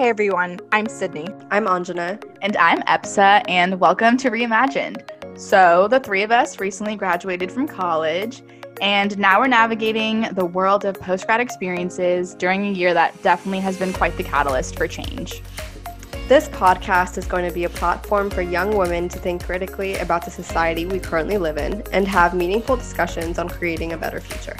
Hey everyone, I'm Sydney. I'm Anjana. And I'm Epsa, and welcome to Reimagined. So, the three of us recently graduated from college, and now we're navigating the world of post grad experiences during a year that definitely has been quite the catalyst for change. This podcast is going to be a platform for young women to think critically about the society we currently live in and have meaningful discussions on creating a better future.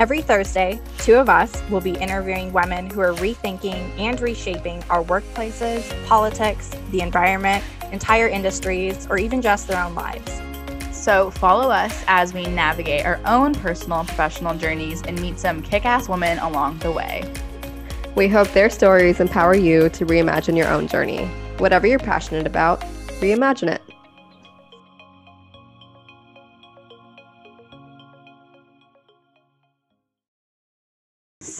Every Thursday, two of us will be interviewing women who are rethinking and reshaping our workplaces, politics, the environment, entire industries, or even just their own lives. So follow us as we navigate our own personal and professional journeys and meet some kick ass women along the way. We hope their stories empower you to reimagine your own journey. Whatever you're passionate about, reimagine it.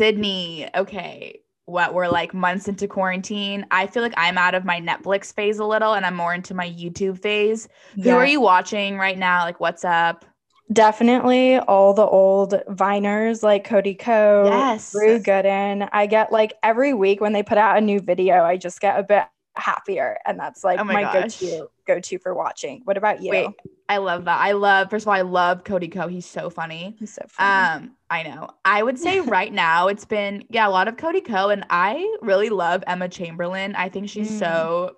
Sydney, okay, what we're like months into quarantine. I feel like I'm out of my Netflix phase a little and I'm more into my YouTube phase. Yeah. Who are you watching right now? Like, what's up? Definitely all the old Viners like Cody Ko, yes. Drew Gooden. I get like every week when they put out a new video, I just get a bit happier. And that's like oh my, my go-to go-to for watching. What about you? Wait, I love that. I love first of all, I love Cody Ko He's so funny. He's so funny. Um, I know. I would say right now it's been yeah, a lot of Cody Ko and I really love Emma Chamberlain. I think she's mm. so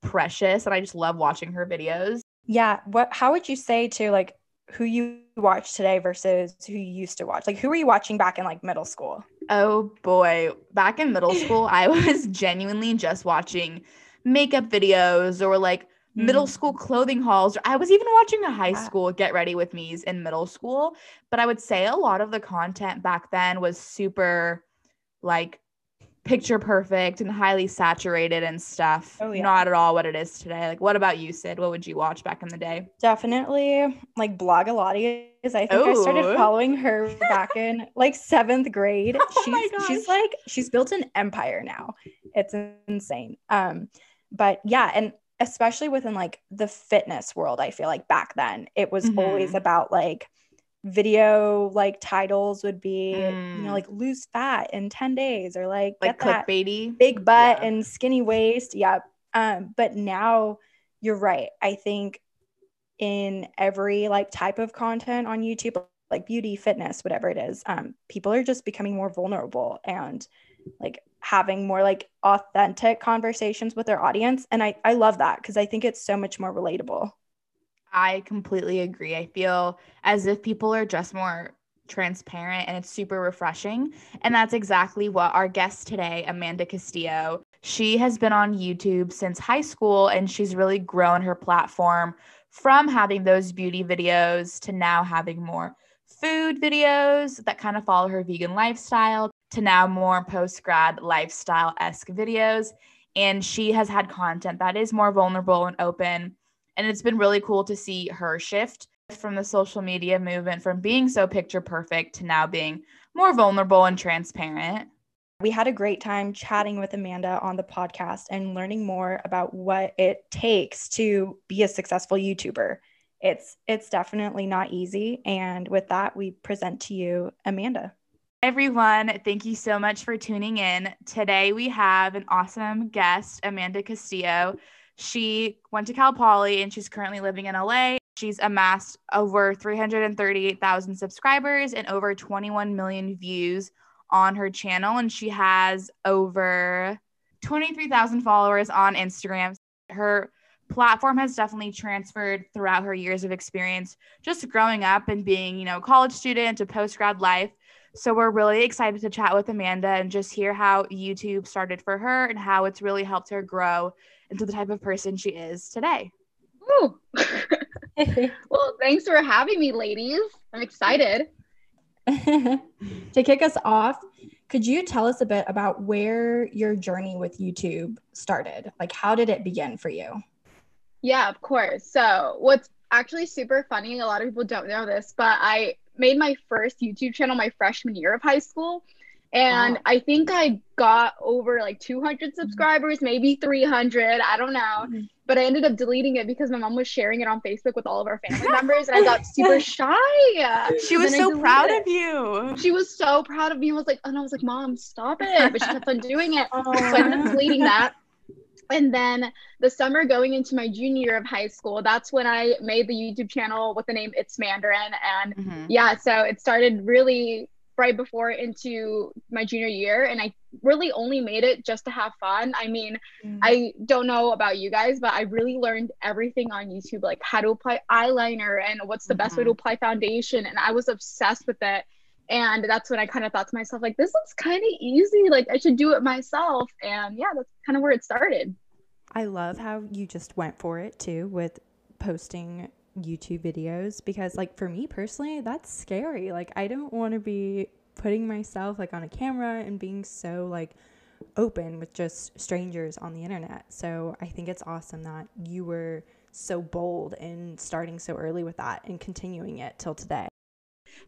precious and I just love watching her videos. Yeah. What how would you say to like who you watch today versus who you used to watch? Like who were you watching back in like middle school? Oh boy. Back in middle school, I was genuinely just watching makeup videos or like mm. middle school clothing hauls. I was even watching a high school get ready with me's in middle school, but I would say a lot of the content back then was super like picture perfect and highly saturated and stuff. Oh, yeah. Not at all what it is today. Like, what about you, Sid? What would you watch back in the day? Definitely like Blogilates. I think Ooh. I started following her back in like seventh grade. Oh she's she's like she's built an empire now. It's insane. Um, but yeah, and especially within like the fitness world, I feel like back then it was mm-hmm. always about like video like titles would be mm. you know mm. like lose fat in 10 days or like like clickbaity big butt yeah. and skinny waist yeah um but now you're right i think in every like type of content on youtube like beauty fitness whatever it is um people are just becoming more vulnerable and like having more like authentic conversations with their audience and i i love that because i think it's so much more relatable I completely agree. I feel as if people are just more transparent and it's super refreshing. And that's exactly what our guest today, Amanda Castillo, she has been on YouTube since high school and she's really grown her platform from having those beauty videos to now having more food videos that kind of follow her vegan lifestyle to now more post grad lifestyle esque videos. And she has had content that is more vulnerable and open and it's been really cool to see her shift from the social media movement from being so picture perfect to now being more vulnerable and transparent. We had a great time chatting with Amanda on the podcast and learning more about what it takes to be a successful YouTuber. It's it's definitely not easy and with that we present to you Amanda. Everyone, thank you so much for tuning in. Today we have an awesome guest, Amanda Castillo. She went to Cal Poly and she's currently living in LA. She's amassed over 338,000 subscribers and over 21 million views on her channel. And she has over 23,000 followers on Instagram. Her platform has definitely transferred throughout her years of experience, just growing up and being, you know, a college student to post grad life. So we're really excited to chat with Amanda and just hear how YouTube started for her and how it's really helped her grow into the type of person she is today. Ooh. well, thanks for having me, ladies. I'm excited. to kick us off, could you tell us a bit about where your journey with YouTube started? Like, how did it begin for you? Yeah, of course. So, what's actually super funny, a lot of people don't know this, but I made my first YouTube channel my freshman year of high school. And wow. I think I got over like 200 subscribers, maybe 300. I don't know. Mm-hmm. But I ended up deleting it because my mom was sharing it on Facebook with all of our family members, and I got super shy. She was so proud it. of you. She was so proud of me. I was like, and I was like, Mom, stop it. But she kept on doing it. so I ended up deleting that. And then the summer going into my junior year of high school, that's when I made the YouTube channel with the name It's Mandarin. And mm-hmm. yeah, so it started really right before into my junior year and i really only made it just to have fun i mean mm. i don't know about you guys but i really learned everything on youtube like how to apply eyeliner and what's the mm-hmm. best way to mm-hmm. apply foundation and i was obsessed with it and that's when i kind of thought to myself like this looks kind of easy like i should do it myself and yeah that's kind of where it started i love how you just went for it too with posting YouTube videos because like for me personally that's scary. Like I don't want to be putting myself like on a camera and being so like open with just strangers on the internet. So I think it's awesome that you were so bold in starting so early with that and continuing it till today.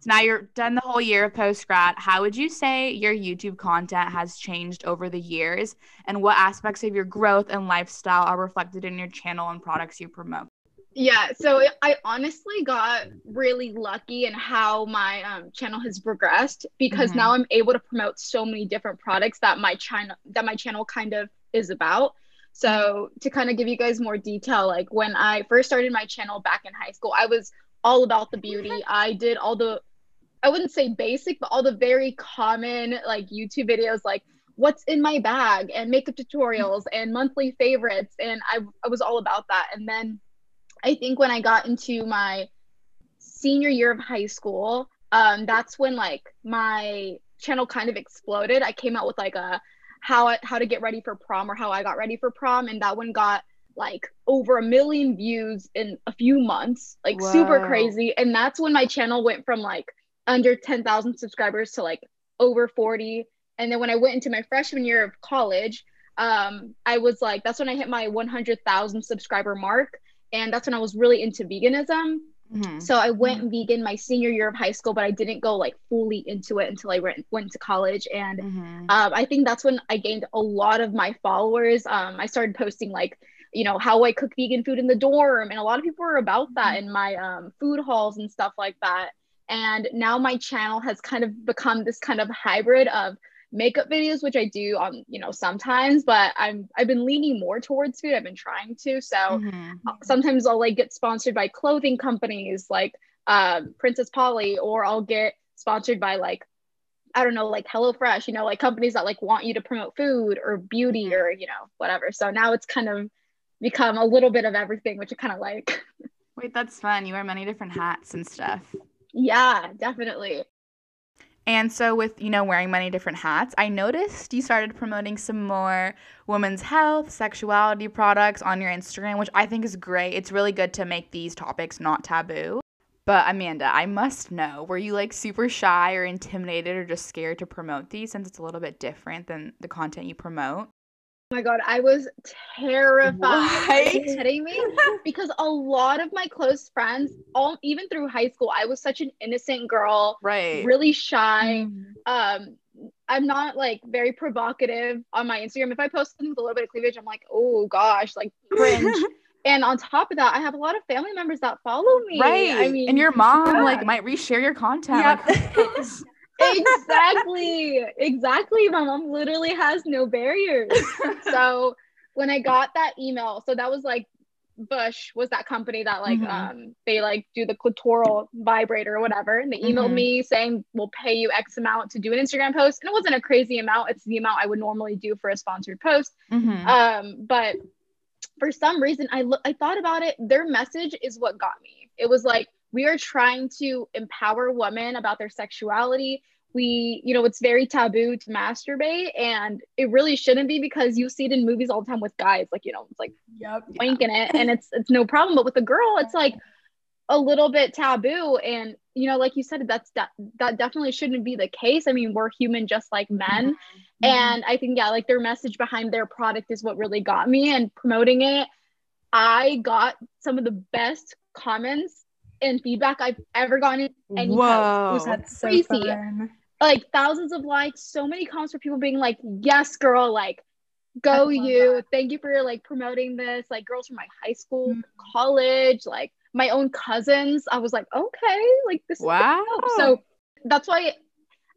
So now you're done the whole year of post grad. How would you say your YouTube content has changed over the years? And what aspects of your growth and lifestyle are reflected in your channel and products you promote? Yeah, so I honestly got really lucky in how my um, channel has progressed because mm-hmm. now I'm able to promote so many different products that my channel that my channel kind of is about. So to kind of give you guys more detail, like when I first started my channel back in high school, I was all about the beauty. I did all the I wouldn't say basic, but all the very common like YouTube videos like what's in my bag and makeup tutorials and monthly favorites and I I was all about that. And then I think when I got into my senior year of high school, um, that's when like my channel kind of exploded. I came out with like a how I, how to get ready for prom or how I got ready for prom, and that one got like over a million views in a few months, like Whoa. super crazy. And that's when my channel went from like under 10,000 subscribers to like over 40. And then when I went into my freshman year of college, um, I was like, that's when I hit my 100,000 subscriber mark and that's when I was really into veganism. Mm-hmm. So I went mm-hmm. vegan my senior year of high school, but I didn't go like fully into it until I went went to college. And mm-hmm. um, I think that's when I gained a lot of my followers. Um, I started posting like you know how I cook vegan food in the dorm, and a lot of people were about that mm-hmm. in my um, food halls and stuff like that. And now my channel has kind of become this kind of hybrid of makeup videos, which I do on, you know, sometimes, but I'm I've been leaning more towards food. I've been trying to. So mm-hmm. sometimes I'll like get sponsored by clothing companies like um, Princess Polly, or I'll get sponsored by like I don't know, like HelloFresh, you know, like companies that like want you to promote food or beauty mm-hmm. or, you know, whatever. So now it's kind of become a little bit of everything, which I kind of like. Wait, that's fun. You wear many different hats and stuff. Yeah, definitely. And so, with you know wearing many different hats, I noticed you started promoting some more women's health, sexuality products on your Instagram, which I think is great. It's really good to make these topics not taboo. But Amanda, I must know, were you like super shy or intimidated or just scared to promote these since it's a little bit different than the content you promote? Oh my god, I was terrified. What? Are you kidding me? because a lot of my close friends, all even through high school, I was such an innocent girl, right? Really shy. Mm. Um, I'm not like very provocative on my Instagram. If I post something with a little bit of cleavage, I'm like, oh gosh, like cringe. and on top of that, I have a lot of family members that follow me. Right. I mean, and your mom yeah. like might reshare your content. Yeah. Like, exactly. Exactly. My mom literally has no barriers. So when i got that email so that was like bush was that company that like mm-hmm. um they like do the clitoral vibrator or whatever and they emailed mm-hmm. me saying we'll pay you x amount to do an instagram post. And it wasn't a crazy amount. It's the amount i would normally do for a sponsored post. Mm-hmm. um but for some reason i look i thought about it. Their message is what got me. It was like we are trying to empower women about their sexuality. We you know it's very taboo to masturbate and it really shouldn't be because you see it in movies all the time with guys like you know it's like yep wanking yeah. it and it's it's no problem. But with a girl it's like a little bit taboo and you know like you said that's that that definitely shouldn't be the case. I mean we're human just like men. Mm-hmm. and i think yeah like their message behind their product is what really got me and promoting it. I got some of the best comments and feedback I've ever gotten any Whoa, post. It was that's crazy. So like thousands of likes, so many comments for people being like, "Yes, girl, like go you. That. Thank you for like promoting this." Like girls from my high school, mm-hmm. college, like my own cousins. I was like, "Okay, like this wow. So that's why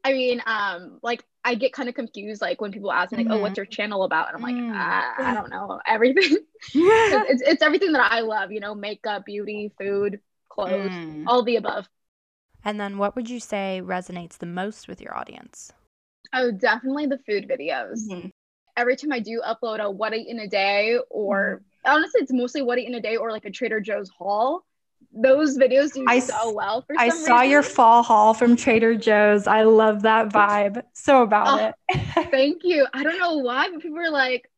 I mean, um, like I get kind of confused like when people ask me like, mm-hmm. "Oh, what's mm-hmm. your channel about?" And I'm like, mm-hmm. ah, "I don't know, everything." it's, it's everything that I love, you know, makeup, beauty, food, clothes, mm. all the above. And then, what would you say resonates the most with your audience? Oh, definitely the food videos. Mm-hmm. Every time I do upload a what I eat in a day, or mm-hmm. honestly, it's mostly what I eat in a day, or like a Trader Joe's haul those videos do I, so well. For I saw reason. your fall haul from Trader Joe's. I love that vibe. So about oh, it. thank you. I don't know why, but people are like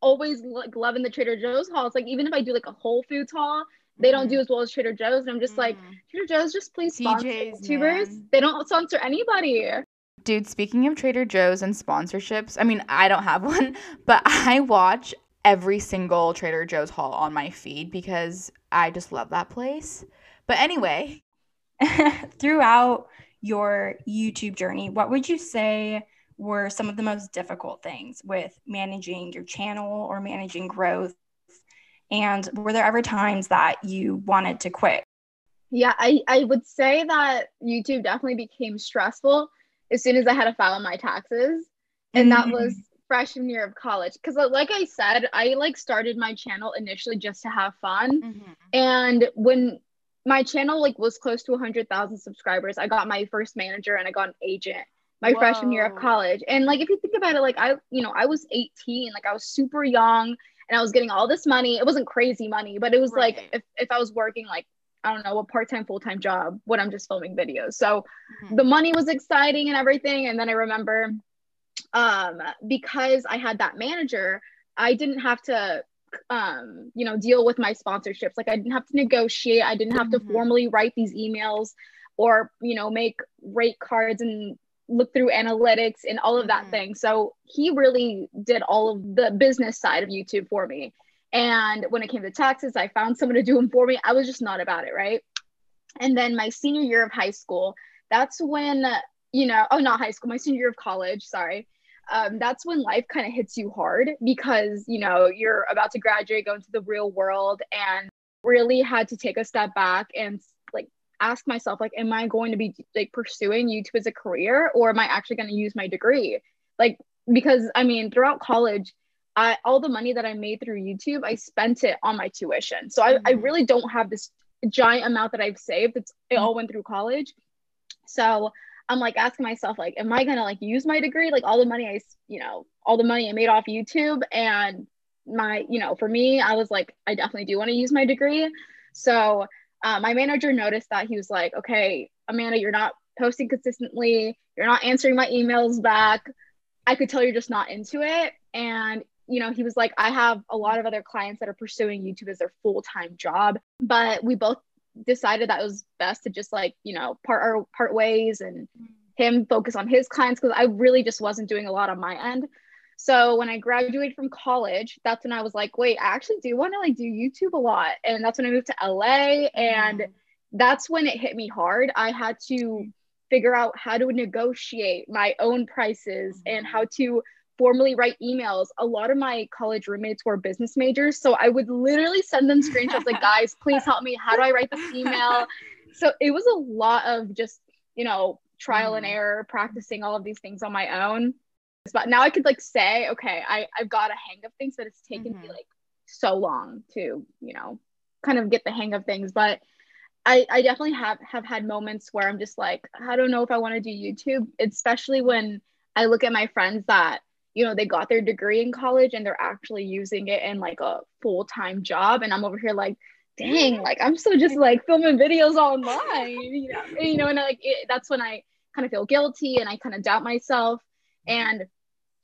always like loving the Trader Joe's haul. It's like even if I do like a Whole Foods haul, they don't mm-hmm. do as well as Trader Joe's. And I'm just like, Trader Joe's, just please sponsor YouTubers. They don't sponsor anybody. Dude, speaking of Trader Joe's and sponsorships, I mean, I don't have one, but I watch every single Trader Joe's haul on my feed because I just love that place. But anyway, throughout your YouTube journey, what would you say were some of the most difficult things with managing your channel or managing growth? And were there ever times that you wanted to quit? Yeah, I, I would say that YouTube definitely became stressful as soon as I had to file my taxes. And mm-hmm. that was freshman year of college because like i said i like started my channel initially just to have fun mm-hmm. and when my channel like was close to 100000 subscribers i got my first manager and i got an agent my Whoa. freshman year of college and like if you think about it like i you know i was 18 like i was super young and i was getting all this money it wasn't crazy money but it was right. like if, if i was working like I don't know, a part-time, full-time job when I'm just filming videos. So mm-hmm. the money was exciting and everything. And then I remember um, because I had that manager, I didn't have to um, you know, deal with my sponsorships. Like I didn't have to negotiate. I didn't have to mm-hmm. formally write these emails or, you know, make rate cards and look through analytics and all of that mm-hmm. thing. So he really did all of the business side of YouTube for me. And when it came to taxes, I found someone to do them for me. I was just not about it, right? And then my senior year of high school, that's when, you know, oh, not high school, my senior year of college, sorry um, that's when life kind of hits you hard because you know you're about to graduate go into the real world and really had to take a step back and ask myself like am i going to be like pursuing youtube as a career or am i actually going to use my degree like because i mean throughout college I, all the money that i made through youtube i spent it on my tuition so mm-hmm. I, I mm-hmm. really don't have this giant amount that i've saved it's it all went through college so I'm like asking myself, like, am I gonna like use my degree? Like all the money I, you know, all the money I made off YouTube and my, you know, for me, I was like, I definitely do want to use my degree. So uh, my manager noticed that he was like, okay, Amanda, you're not posting consistently. You're not answering my emails back. I could tell you're just not into it. And, you know, he was like, I have a lot of other clients that are pursuing YouTube as their full time job, but we both decided that it was best to just like you know part our part ways and him focus on his clients because I really just wasn't doing a lot on my end. So when I graduated from college, that's when I was like, wait, I actually do want to like do YouTube a lot. And that's when I moved to LA and mm. that's when it hit me hard. I had to figure out how to negotiate my own prices mm. and how to formally write emails. A lot of my college roommates were business majors. So I would literally send them screenshots like, guys, please help me. How do I write this email? So it was a lot of just, you know, trial and mm-hmm. error, practicing all of these things on my own. But now I could like say, okay, I, I've got a hang of things, but it's taken mm-hmm. me like so long to, you know, kind of get the hang of things. But I, I definitely have have had moments where I'm just like, I don't know if I want to do YouTube, especially when I look at my friends that you know they got their degree in college and they're actually using it in like a full-time job and i'm over here like dang like i'm still just like filming videos online you know and, you know and like it, that's when i kind of feel guilty and i kind of doubt myself and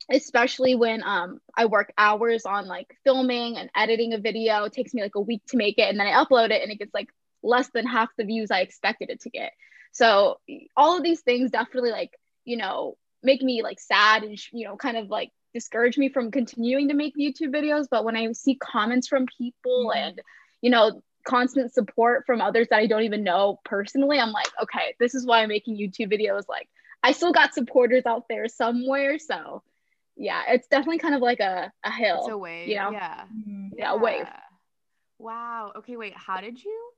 especially when um i work hours on like filming and editing a video it takes me like a week to make it and then i upload it and it gets like less than half the views i expected it to get so all of these things definitely like you know make me like sad and you know kind of like discourage me from continuing to make YouTube videos. But when I see comments from people mm-hmm. and you know constant support from others that I don't even know personally, I'm like, okay, this is why I'm making YouTube videos. Like I still got supporters out there somewhere. So yeah, it's definitely kind of like a, a hill. It's a wave. You know? Yeah. Mm-hmm. Yeah, a wave. Wow. Okay, wait. How did you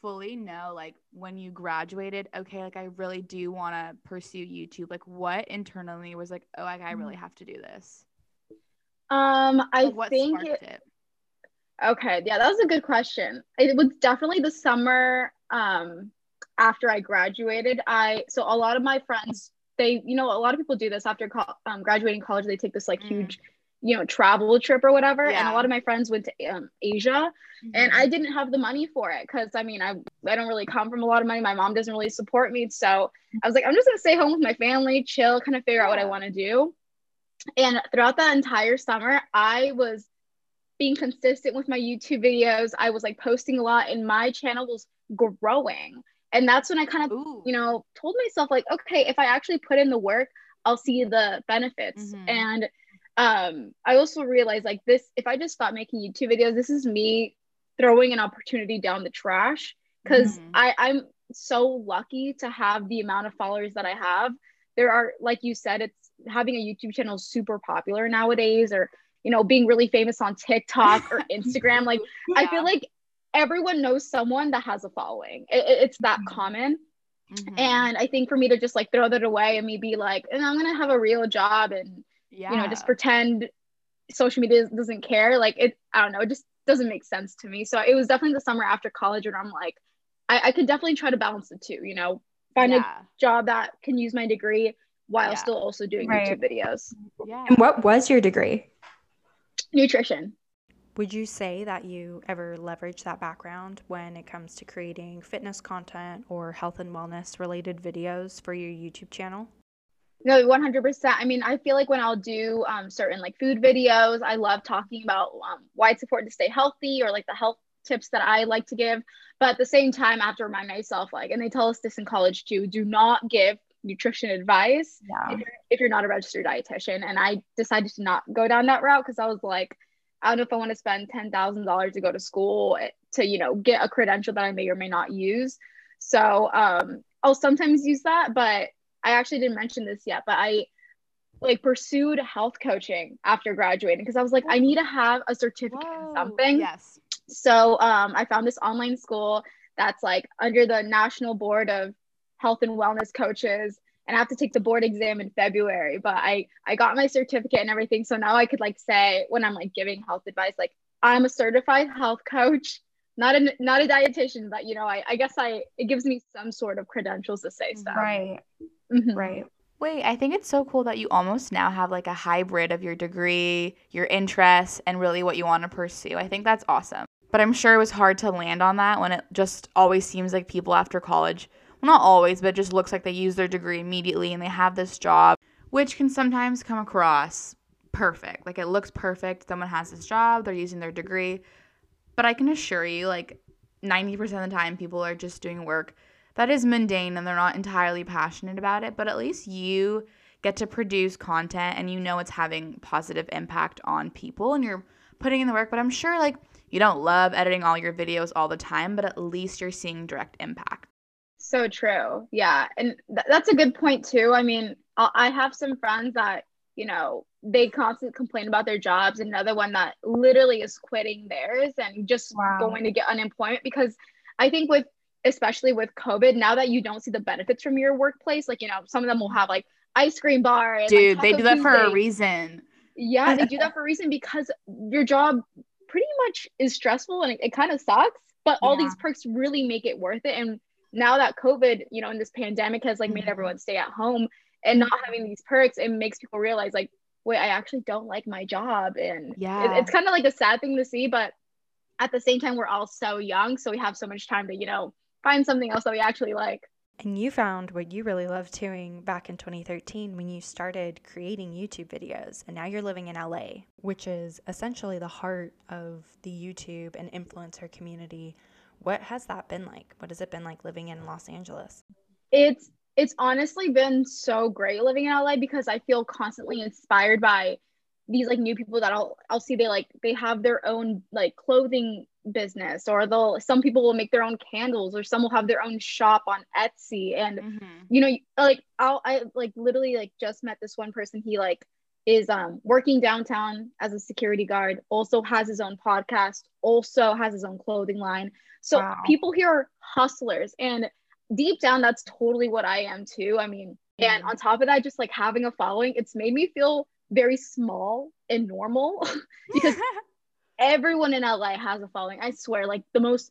fully know like when you graduated, okay, like I really do want to pursue YouTube? Like what internally was like, oh, like I really mm. have to do this? Um, I like, think it, it? Okay, yeah, that was a good question. It was definitely the summer um after I graduated. I so a lot of my friends they you know a lot of people do this after co- um, graduating college they take this like mm. huge you know travel trip or whatever yeah. and a lot of my friends went to um, asia mm-hmm. and i didn't have the money for it because i mean I, I don't really come from a lot of money my mom doesn't really support me so i was like i'm just gonna stay home with my family chill kind of figure yeah. out what i want to do and throughout that entire summer i was being consistent with my youtube videos i was like posting a lot and my channel was growing and that's when i kind of Ooh. you know told myself like okay if i actually put in the work i'll see the benefits mm-hmm. and um i also realized like this if i just stop making youtube videos this is me throwing an opportunity down the trash because mm-hmm. i i'm so lucky to have the amount of followers that i have there are like you said it's having a youtube channel super popular nowadays or you know being really famous on tiktok or instagram like yeah. i feel like everyone knows someone that has a following it, it's that mm-hmm. common mm-hmm. and i think for me to just like throw that away and me be like and i'm gonna have a real job and yeah. you know just pretend social media doesn't care like it i don't know it just doesn't make sense to me so it was definitely the summer after college when i'm like i, I could definitely try to balance the two you know find yeah. a job that can use my degree while yeah. still also doing right. youtube videos yeah and what was your degree nutrition would you say that you ever leverage that background when it comes to creating fitness content or health and wellness related videos for your YouTube channel? No, 100%. I mean, I feel like when I'll do um, certain like food videos, I love talking about um, why it's important to stay healthy or like the health tips that I like to give. But at the same time, I have to remind myself, like, and they tell us this in college too do not give nutrition advice yeah. if, you're, if you're not a registered dietitian. And I decided to not go down that route because I was like, I don't know if I want to spend $10,000 to go to school to, you know, get a credential that I may or may not use. So um, I'll sometimes use that, but I actually didn't mention this yet, but I like pursued health coaching after graduating because I was like, I need to have a certificate Whoa, in something. Yes. So um, I found this online school that's like under the National Board of Health and Wellness Coaches. And I have to take the board exam in February, but I I got my certificate and everything. So now I could like say when I'm like giving health advice, like I'm a certified health coach not a not a dietitian, but you know, I, I guess I it gives me some sort of credentials to say stuff. Right. Mm-hmm. Right. Wait, I think it's so cool that you almost now have like a hybrid of your degree, your interests, and really what you want to pursue. I think that's awesome. But I'm sure it was hard to land on that when it just always seems like people after college, not always, but just looks like they use their degree immediately and they have this job, which can sometimes come across perfect. Like it looks perfect. Someone has this job, they're using their degree. But I can assure you, like 90% of the time, people are just doing work that is mundane and they're not entirely passionate about it. But at least you get to produce content and you know it's having positive impact on people and you're putting in the work. But I'm sure, like, you don't love editing all your videos all the time, but at least you're seeing direct impact. So true. Yeah. And th- that's a good point, too. I mean, I have some friends that you know, they constantly complain about their jobs. Another one that literally is quitting theirs and just wow. going to get unemployment because I think with especially with COVID, now that you don't see the benefits from your workplace, like you know, some of them will have like ice cream bar. And, Dude, like, they do that Tuesday. for a reason. Yeah, they do that for a reason because your job pretty much is stressful and it, it kind of sucks. But all yeah. these perks really make it worth it. And now that COVID, you know, in this pandemic has like made mm-hmm. everyone stay at home, and not having these perks it makes people realize like wait i actually don't like my job and yeah it, it's kind of like a sad thing to see but at the same time we're all so young so we have so much time to you know find something else that we actually like and you found what you really loved doing back in 2013 when you started creating YouTube videos. And now you're living in LA, which is essentially the heart of the YouTube and influencer community. What has that been like? What has it been like living in Los Angeles? It's it's honestly been so great living in LA because I feel constantly inspired by these like new people that I'll I'll see they like they have their own like clothing business or they'll some people will make their own candles or some will have their own shop on Etsy and mm-hmm. you know like I'll I like literally like just met this one person he like is um working downtown as a security guard also has his own podcast also has his own clothing line so wow. people here are hustlers and deep down that's totally what I am too I mean mm-hmm. and on top of that just like having a following it's made me feel very small and normal because everyone in LA has a following. I swear, like the most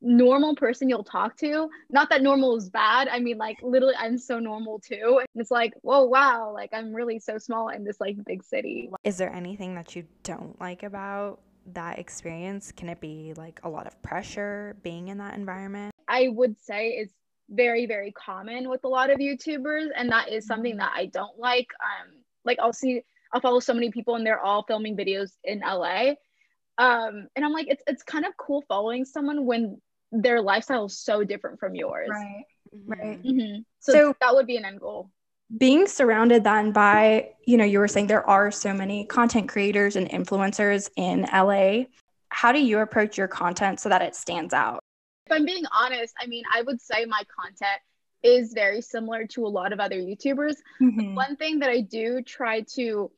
normal person you'll talk to. Not that normal is bad. I mean, like literally, I'm so normal too. And it's like, whoa, wow, like I'm really so small in this like big city. Is there anything that you don't like about that experience? Can it be like a lot of pressure being in that environment? I would say it's very, very common with a lot of YouTubers, and that is something mm-hmm. that I don't like. Um, like I'll see I'll follow so many people and they're all filming videos in LA. Um, and I'm like, it's it's kind of cool following someone when their lifestyle is so different from yours. Right. Right. Mm-hmm. So, so that would be an end goal. Being surrounded then by, you know, you were saying there are so many content creators and influencers in LA. How do you approach your content so that it stands out? If I'm being honest, I mean, I would say my content is very similar to a lot of other YouTubers. Mm-hmm. One thing that I do try to,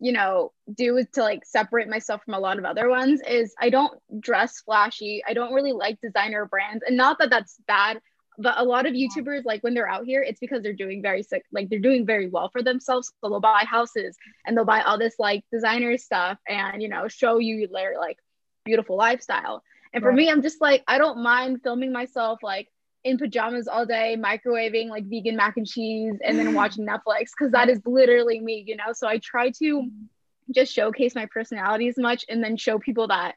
you know, do is to like separate myself from a lot of other ones is I don't dress flashy. I don't really like designer brands. And not that that's bad, but a lot of YouTubers, like when they're out here, it's because they're doing very sick, like they're doing very well for themselves. So they'll buy houses and they'll buy all this like designer stuff and, you know, show you their like beautiful lifestyle. And for right. me, I'm just like, I don't mind filming myself like in pajamas all day, microwaving like vegan mac and cheese, and then watching Netflix because that is literally me, you know. So I try to mm-hmm. just showcase my personality as much and then show people that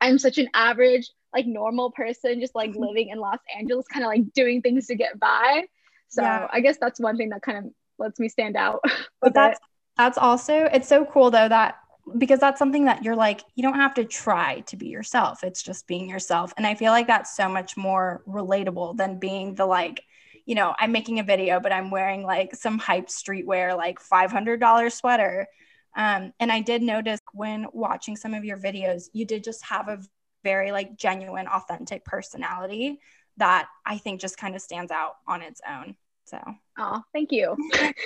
I'm such an average, like normal person, just like living in Los Angeles, kind of like doing things to get by. So yeah. I guess that's one thing that kind of lets me stand out. But that's that's also it's so cool though that because that's something that you're like you don't have to try to be yourself. It's just being yourself. And i feel like that's so much more relatable than being the like you know i'm making a video but i'm wearing like some hype streetwear like $500 sweater. Um, and i did notice when watching some of your videos you did just have a very like genuine authentic personality that i think just kind of stands out on its own. So. Oh thank you.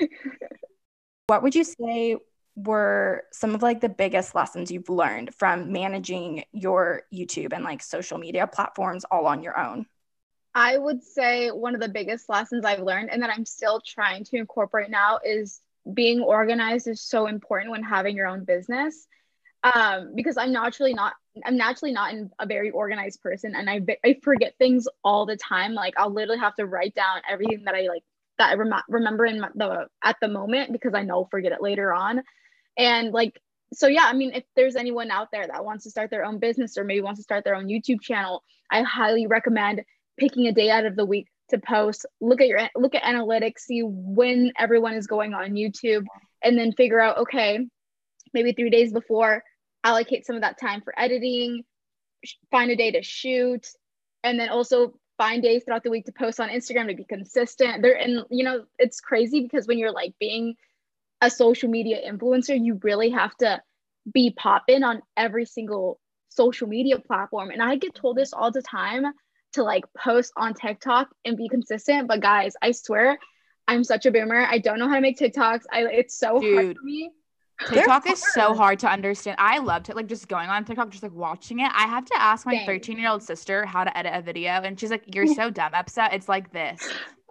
What would you say were some of like the biggest lessons you've learned from managing your YouTube and like social media platforms all on your own? I would say one of the biggest lessons I've learned and that I'm still trying to incorporate now is being organized is so important when having your own business. Um, because I'm naturally not I'm naturally not a very organized person and I I forget things all the time. Like I'll literally have to write down everything that I like that I rem- remember in the at the moment because I know I'll forget it later on. And like, so yeah, I mean, if there's anyone out there that wants to start their own business or maybe wants to start their own YouTube channel, I highly recommend picking a day out of the week to post. Look at your look at analytics, see when everyone is going on YouTube, and then figure out okay, maybe three days before, allocate some of that time for editing, find a day to shoot, and then also find days throughout the week to post on Instagram to be consistent. There and you know it's crazy because when you're like being a social media influencer, you really have to be popping on every single social media platform. And I get told this all the time to like post on TikTok and be consistent. But guys, I swear I'm such a boomer. I don't know how to make TikToks. I it's so Dude, hard for me. TikTok is so hard to understand. I loved it. Like just going on TikTok, just like watching it. I have to ask my 13 year old sister how to edit a video. And she's like, You're so dumb, Epsa. It's like this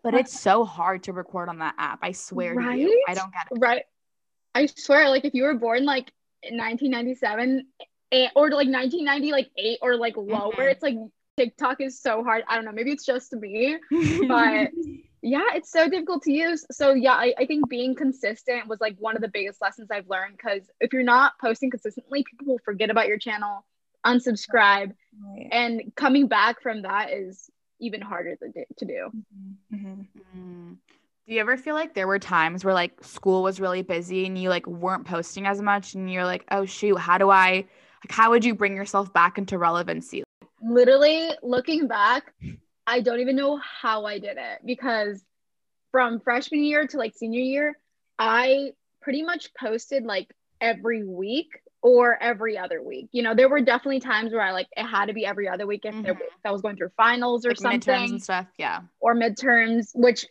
but it's so hard to record on that app. I swear right? to you. I don't get it. Right. I swear, like if you were born like in 1997 eh, or like 1990, like eight or like lower, mm-hmm. it's like TikTok is so hard. I don't know. Maybe it's just me, but yeah, it's so difficult to use. So yeah, I, I think being consistent was like one of the biggest lessons I've learned because if you're not posting consistently, people will forget about your channel, unsubscribe, right. and coming back from that is even harder to do. Mm-hmm. Mm-hmm. Do you ever feel like there were times where like school was really busy and you like weren't posting as much and you're like, oh shoot, how do I like how would you bring yourself back into relevancy? Literally looking back, I don't even know how I did it because from freshman year to like senior year, I pretty much posted like every week or every other week. You know, there were definitely times where I like it had to be every other week if, mm-hmm. there, if I was going through finals or like something and stuff. Yeah. Or midterms, which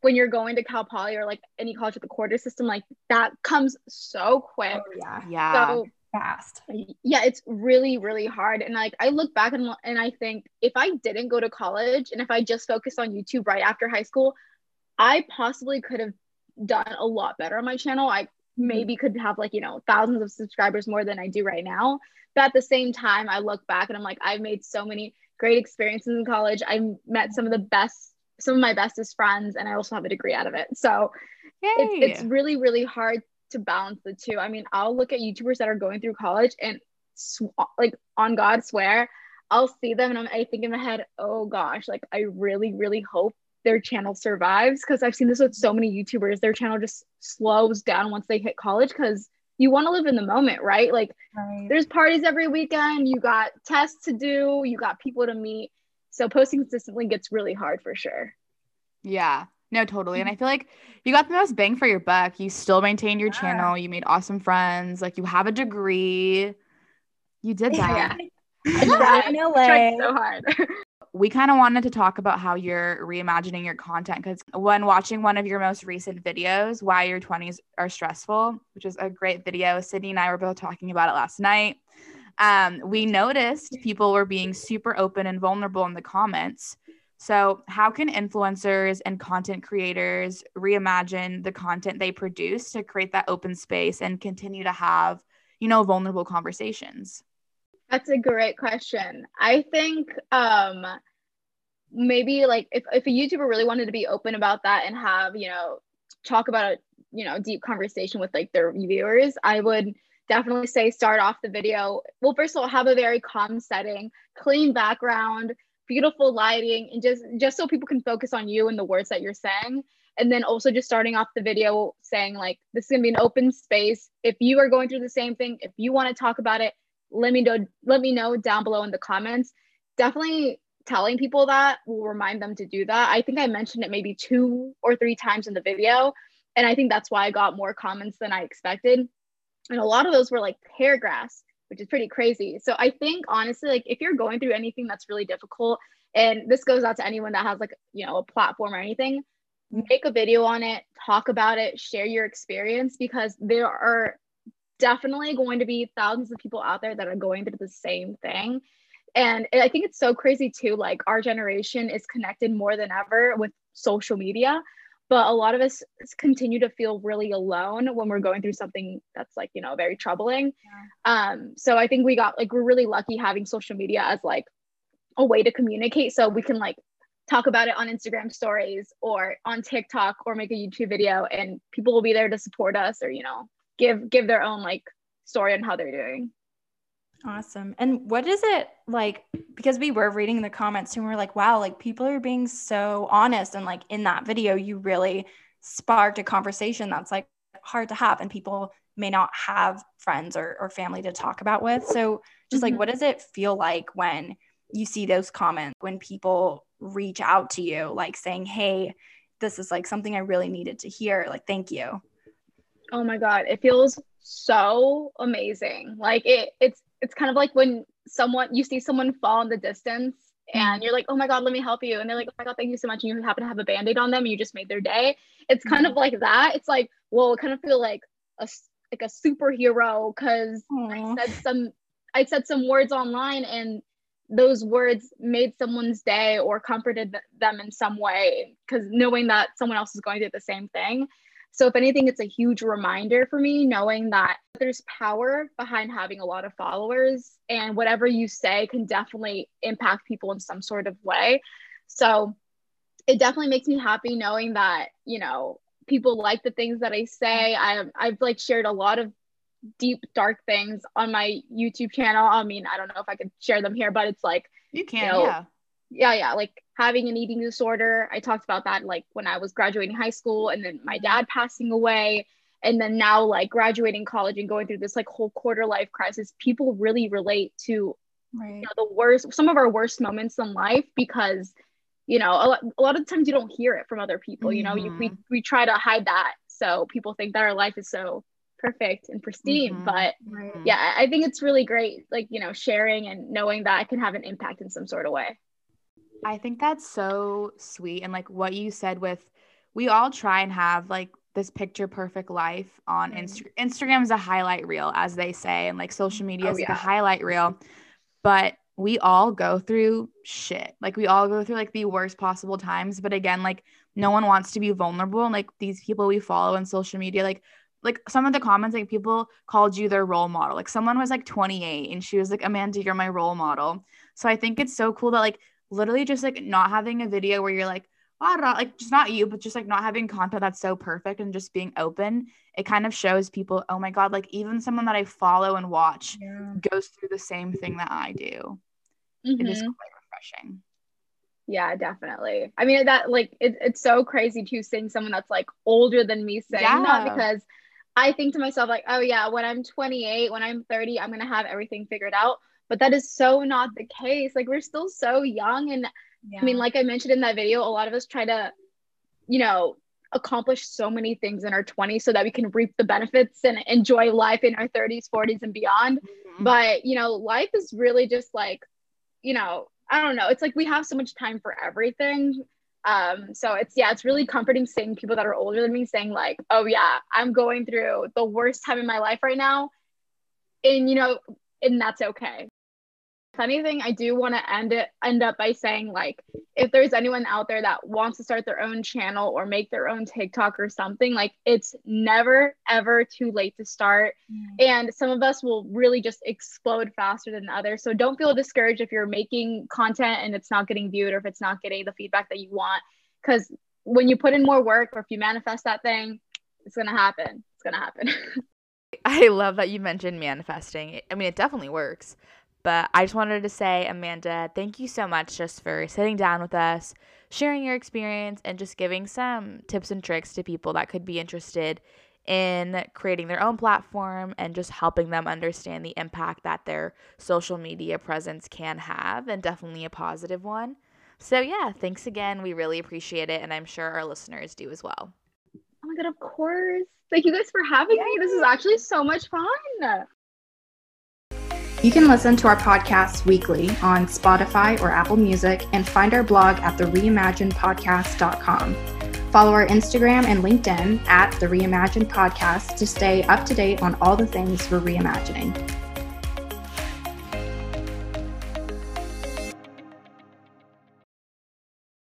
when you're going to Cal Poly or like any college with the quarter system, like that comes so quick. Oh, yeah. Yeah. So fast. Yeah, it's really, really hard. And like I look back and, and I think if I didn't go to college and if I just focused on YouTube right after high school, I possibly could have done a lot better on my channel. I maybe could have like, you know, thousands of subscribers more than I do right now. But at the same time, I look back and I'm like, I've made so many great experiences in college. I met some of the best, some of my bestest friends, and I also have a degree out of it. So it's, it's really, really hard to balance the two. I mean, I'll look at YouTubers that are going through college and sw- like on God swear, I'll see them and I'm, I think in my head, oh gosh, like I really, really hope their channel survives because I've seen this with so many YouTubers. Their channel just slows down once they hit college because you want to live in the moment, right? Like right. there's parties every weekend, you got tests to do, you got people to meet. So posting consistently gets really hard for sure. Yeah. No, totally. And I feel like you got the most bang for your buck. You still maintained your yeah. channel. You made awesome friends. Like you have a degree. You did that. Yeah. I tried, in LA. tried so hard. we kind of wanted to talk about how you're reimagining your content because when watching one of your most recent videos, Why Your 20s Are Stressful, which is a great video, Sydney and I were both talking about it last night. Um, we noticed people were being super open and vulnerable in the comments. So, how can influencers and content creators reimagine the content they produce to create that open space and continue to have, you know, vulnerable conversations? That's a great question. I think um maybe like if, if a YouTuber really wanted to be open about that and have, you know, talk about a, you know, deep conversation with like their viewers, I would definitely say start off the video. Well, first of all, have a very calm setting, clean background, beautiful lighting and just just so people can focus on you and the words that you're saying and then also just starting off the video saying like this is to be an open space if you are going through the same thing if you want to talk about it let me know let me know down below in the comments. Definitely telling people that will remind them to do that. I think i mentioned it maybe two or three times in the video and i think that's why i got more comments than i expected. And a lot of those were like paragraphs which is pretty crazy. So I think honestly, like if you're going through anything that's really difficult, and this goes out to anyone that has like, you know, a platform or anything, make a video on it, talk about it, share your experience because there are definitely going to be thousands of people out there that are going through the same thing. And I think it's so crazy too. Like our generation is connected more than ever with social media but a lot of us continue to feel really alone when we're going through something that's like you know very troubling yeah. um so i think we got like we're really lucky having social media as like a way to communicate so we can like talk about it on instagram stories or on tiktok or make a youtube video and people will be there to support us or you know give give their own like story on how they're doing Awesome. And what is it like? Because we were reading the comments and we are like, wow, like people are being so honest. And like in that video, you really sparked a conversation that's like hard to have. And people may not have friends or, or family to talk about with. So just mm-hmm. like, what does it feel like when you see those comments, when people reach out to you, like saying, hey, this is like something I really needed to hear. Like, thank you. Oh my God. It feels so amazing. Like it, it's it's kind of like when someone you see someone fall in the distance and mm-hmm. you're like, oh my God, let me help you. And they're like, oh my God, thank you so much. And you happen to have a band-aid on them and you just made their day. It's kind of mm-hmm. like that. It's like, well, kind of feel like a like a superhero because I said some I said some words online and those words made someone's day or comforted them in some way because knowing that someone else is going through the same thing so, if anything, it's a huge reminder for me knowing that there's power behind having a lot of followers, and whatever you say can definitely impact people in some sort of way. So, it definitely makes me happy knowing that, you know, people like the things that I say. I, I've like shared a lot of deep, dark things on my YouTube channel. I mean, I don't know if I could share them here, but it's like, you can, you know, yeah. Yeah, yeah. Like having an eating disorder. I talked about that like when I was graduating high school and then my dad passing away and then now like graduating college and going through this like whole quarter life crisis. People really relate to right. you know, the worst some of our worst moments in life because you know a lot, a lot of times you don't hear it from other people, mm-hmm. you know, you, we mm-hmm. we try to hide that so people think that our life is so perfect and pristine. Mm-hmm. But yeah, I think it's really great, like, you know, sharing and knowing that I can have an impact in some sort of way. I think that's so sweet. And like what you said with, we all try and have like this picture perfect life on mm-hmm. Instagram. Instagram is a highlight reel, as they say, and like social media oh, is yeah. like a highlight reel. But we all go through shit. Like we all go through like the worst possible times. But again, like no one wants to be vulnerable. And like these people we follow on social media, like like some of the comments, like people called you their role model. Like someone was like 28 and she was like, Amanda, you're my role model. So I think it's so cool that like literally just like not having a video where you're like, oh, like just not you, but just like not having content that's so perfect and just being open. It kind of shows people, oh my God, like even someone that I follow and watch yeah. goes through the same thing that I do. Mm-hmm. It is mm-hmm. quite refreshing. Yeah, definitely. I mean, that like it, it's so crazy to seeing someone that's like older than me saying yeah. that because I think to myself, like, oh, yeah, when I'm 28, when I'm 30, I'm going to have everything figured out. But that is so not the case. Like, we're still so young. And yeah. I mean, like I mentioned in that video, a lot of us try to, you know, accomplish so many things in our 20s so that we can reap the benefits and enjoy life in our 30s, 40s, and beyond. Mm-hmm. But, you know, life is really just like, you know, I don't know. It's like we have so much time for everything um so it's yeah it's really comforting seeing people that are older than me saying like oh yeah i'm going through the worst time in my life right now and you know and that's okay anything, I do want to end it end up by saying like if there's anyone out there that wants to start their own channel or make their own TikTok or something, like it's never ever too late to start. Mm. And some of us will really just explode faster than others. So don't feel discouraged if you're making content and it's not getting viewed or if it's not getting the feedback that you want. Because when you put in more work or if you manifest that thing, it's gonna happen. It's gonna happen. I love that you mentioned manifesting. I mean, it definitely works. But I just wanted to say, Amanda, thank you so much just for sitting down with us, sharing your experience, and just giving some tips and tricks to people that could be interested in creating their own platform and just helping them understand the impact that their social media presence can have, and definitely a positive one. So, yeah, thanks again. We really appreciate it, and I'm sure our listeners do as well. Oh my God, of course. Thank you guys for having me. This is actually so much fun. You can listen to our podcasts weekly on Spotify or Apple Music and find our blog at thereimaginedpodcast.com. Follow our Instagram and LinkedIn at the Reimagined Podcast to stay up to date on all the things we're reimagining.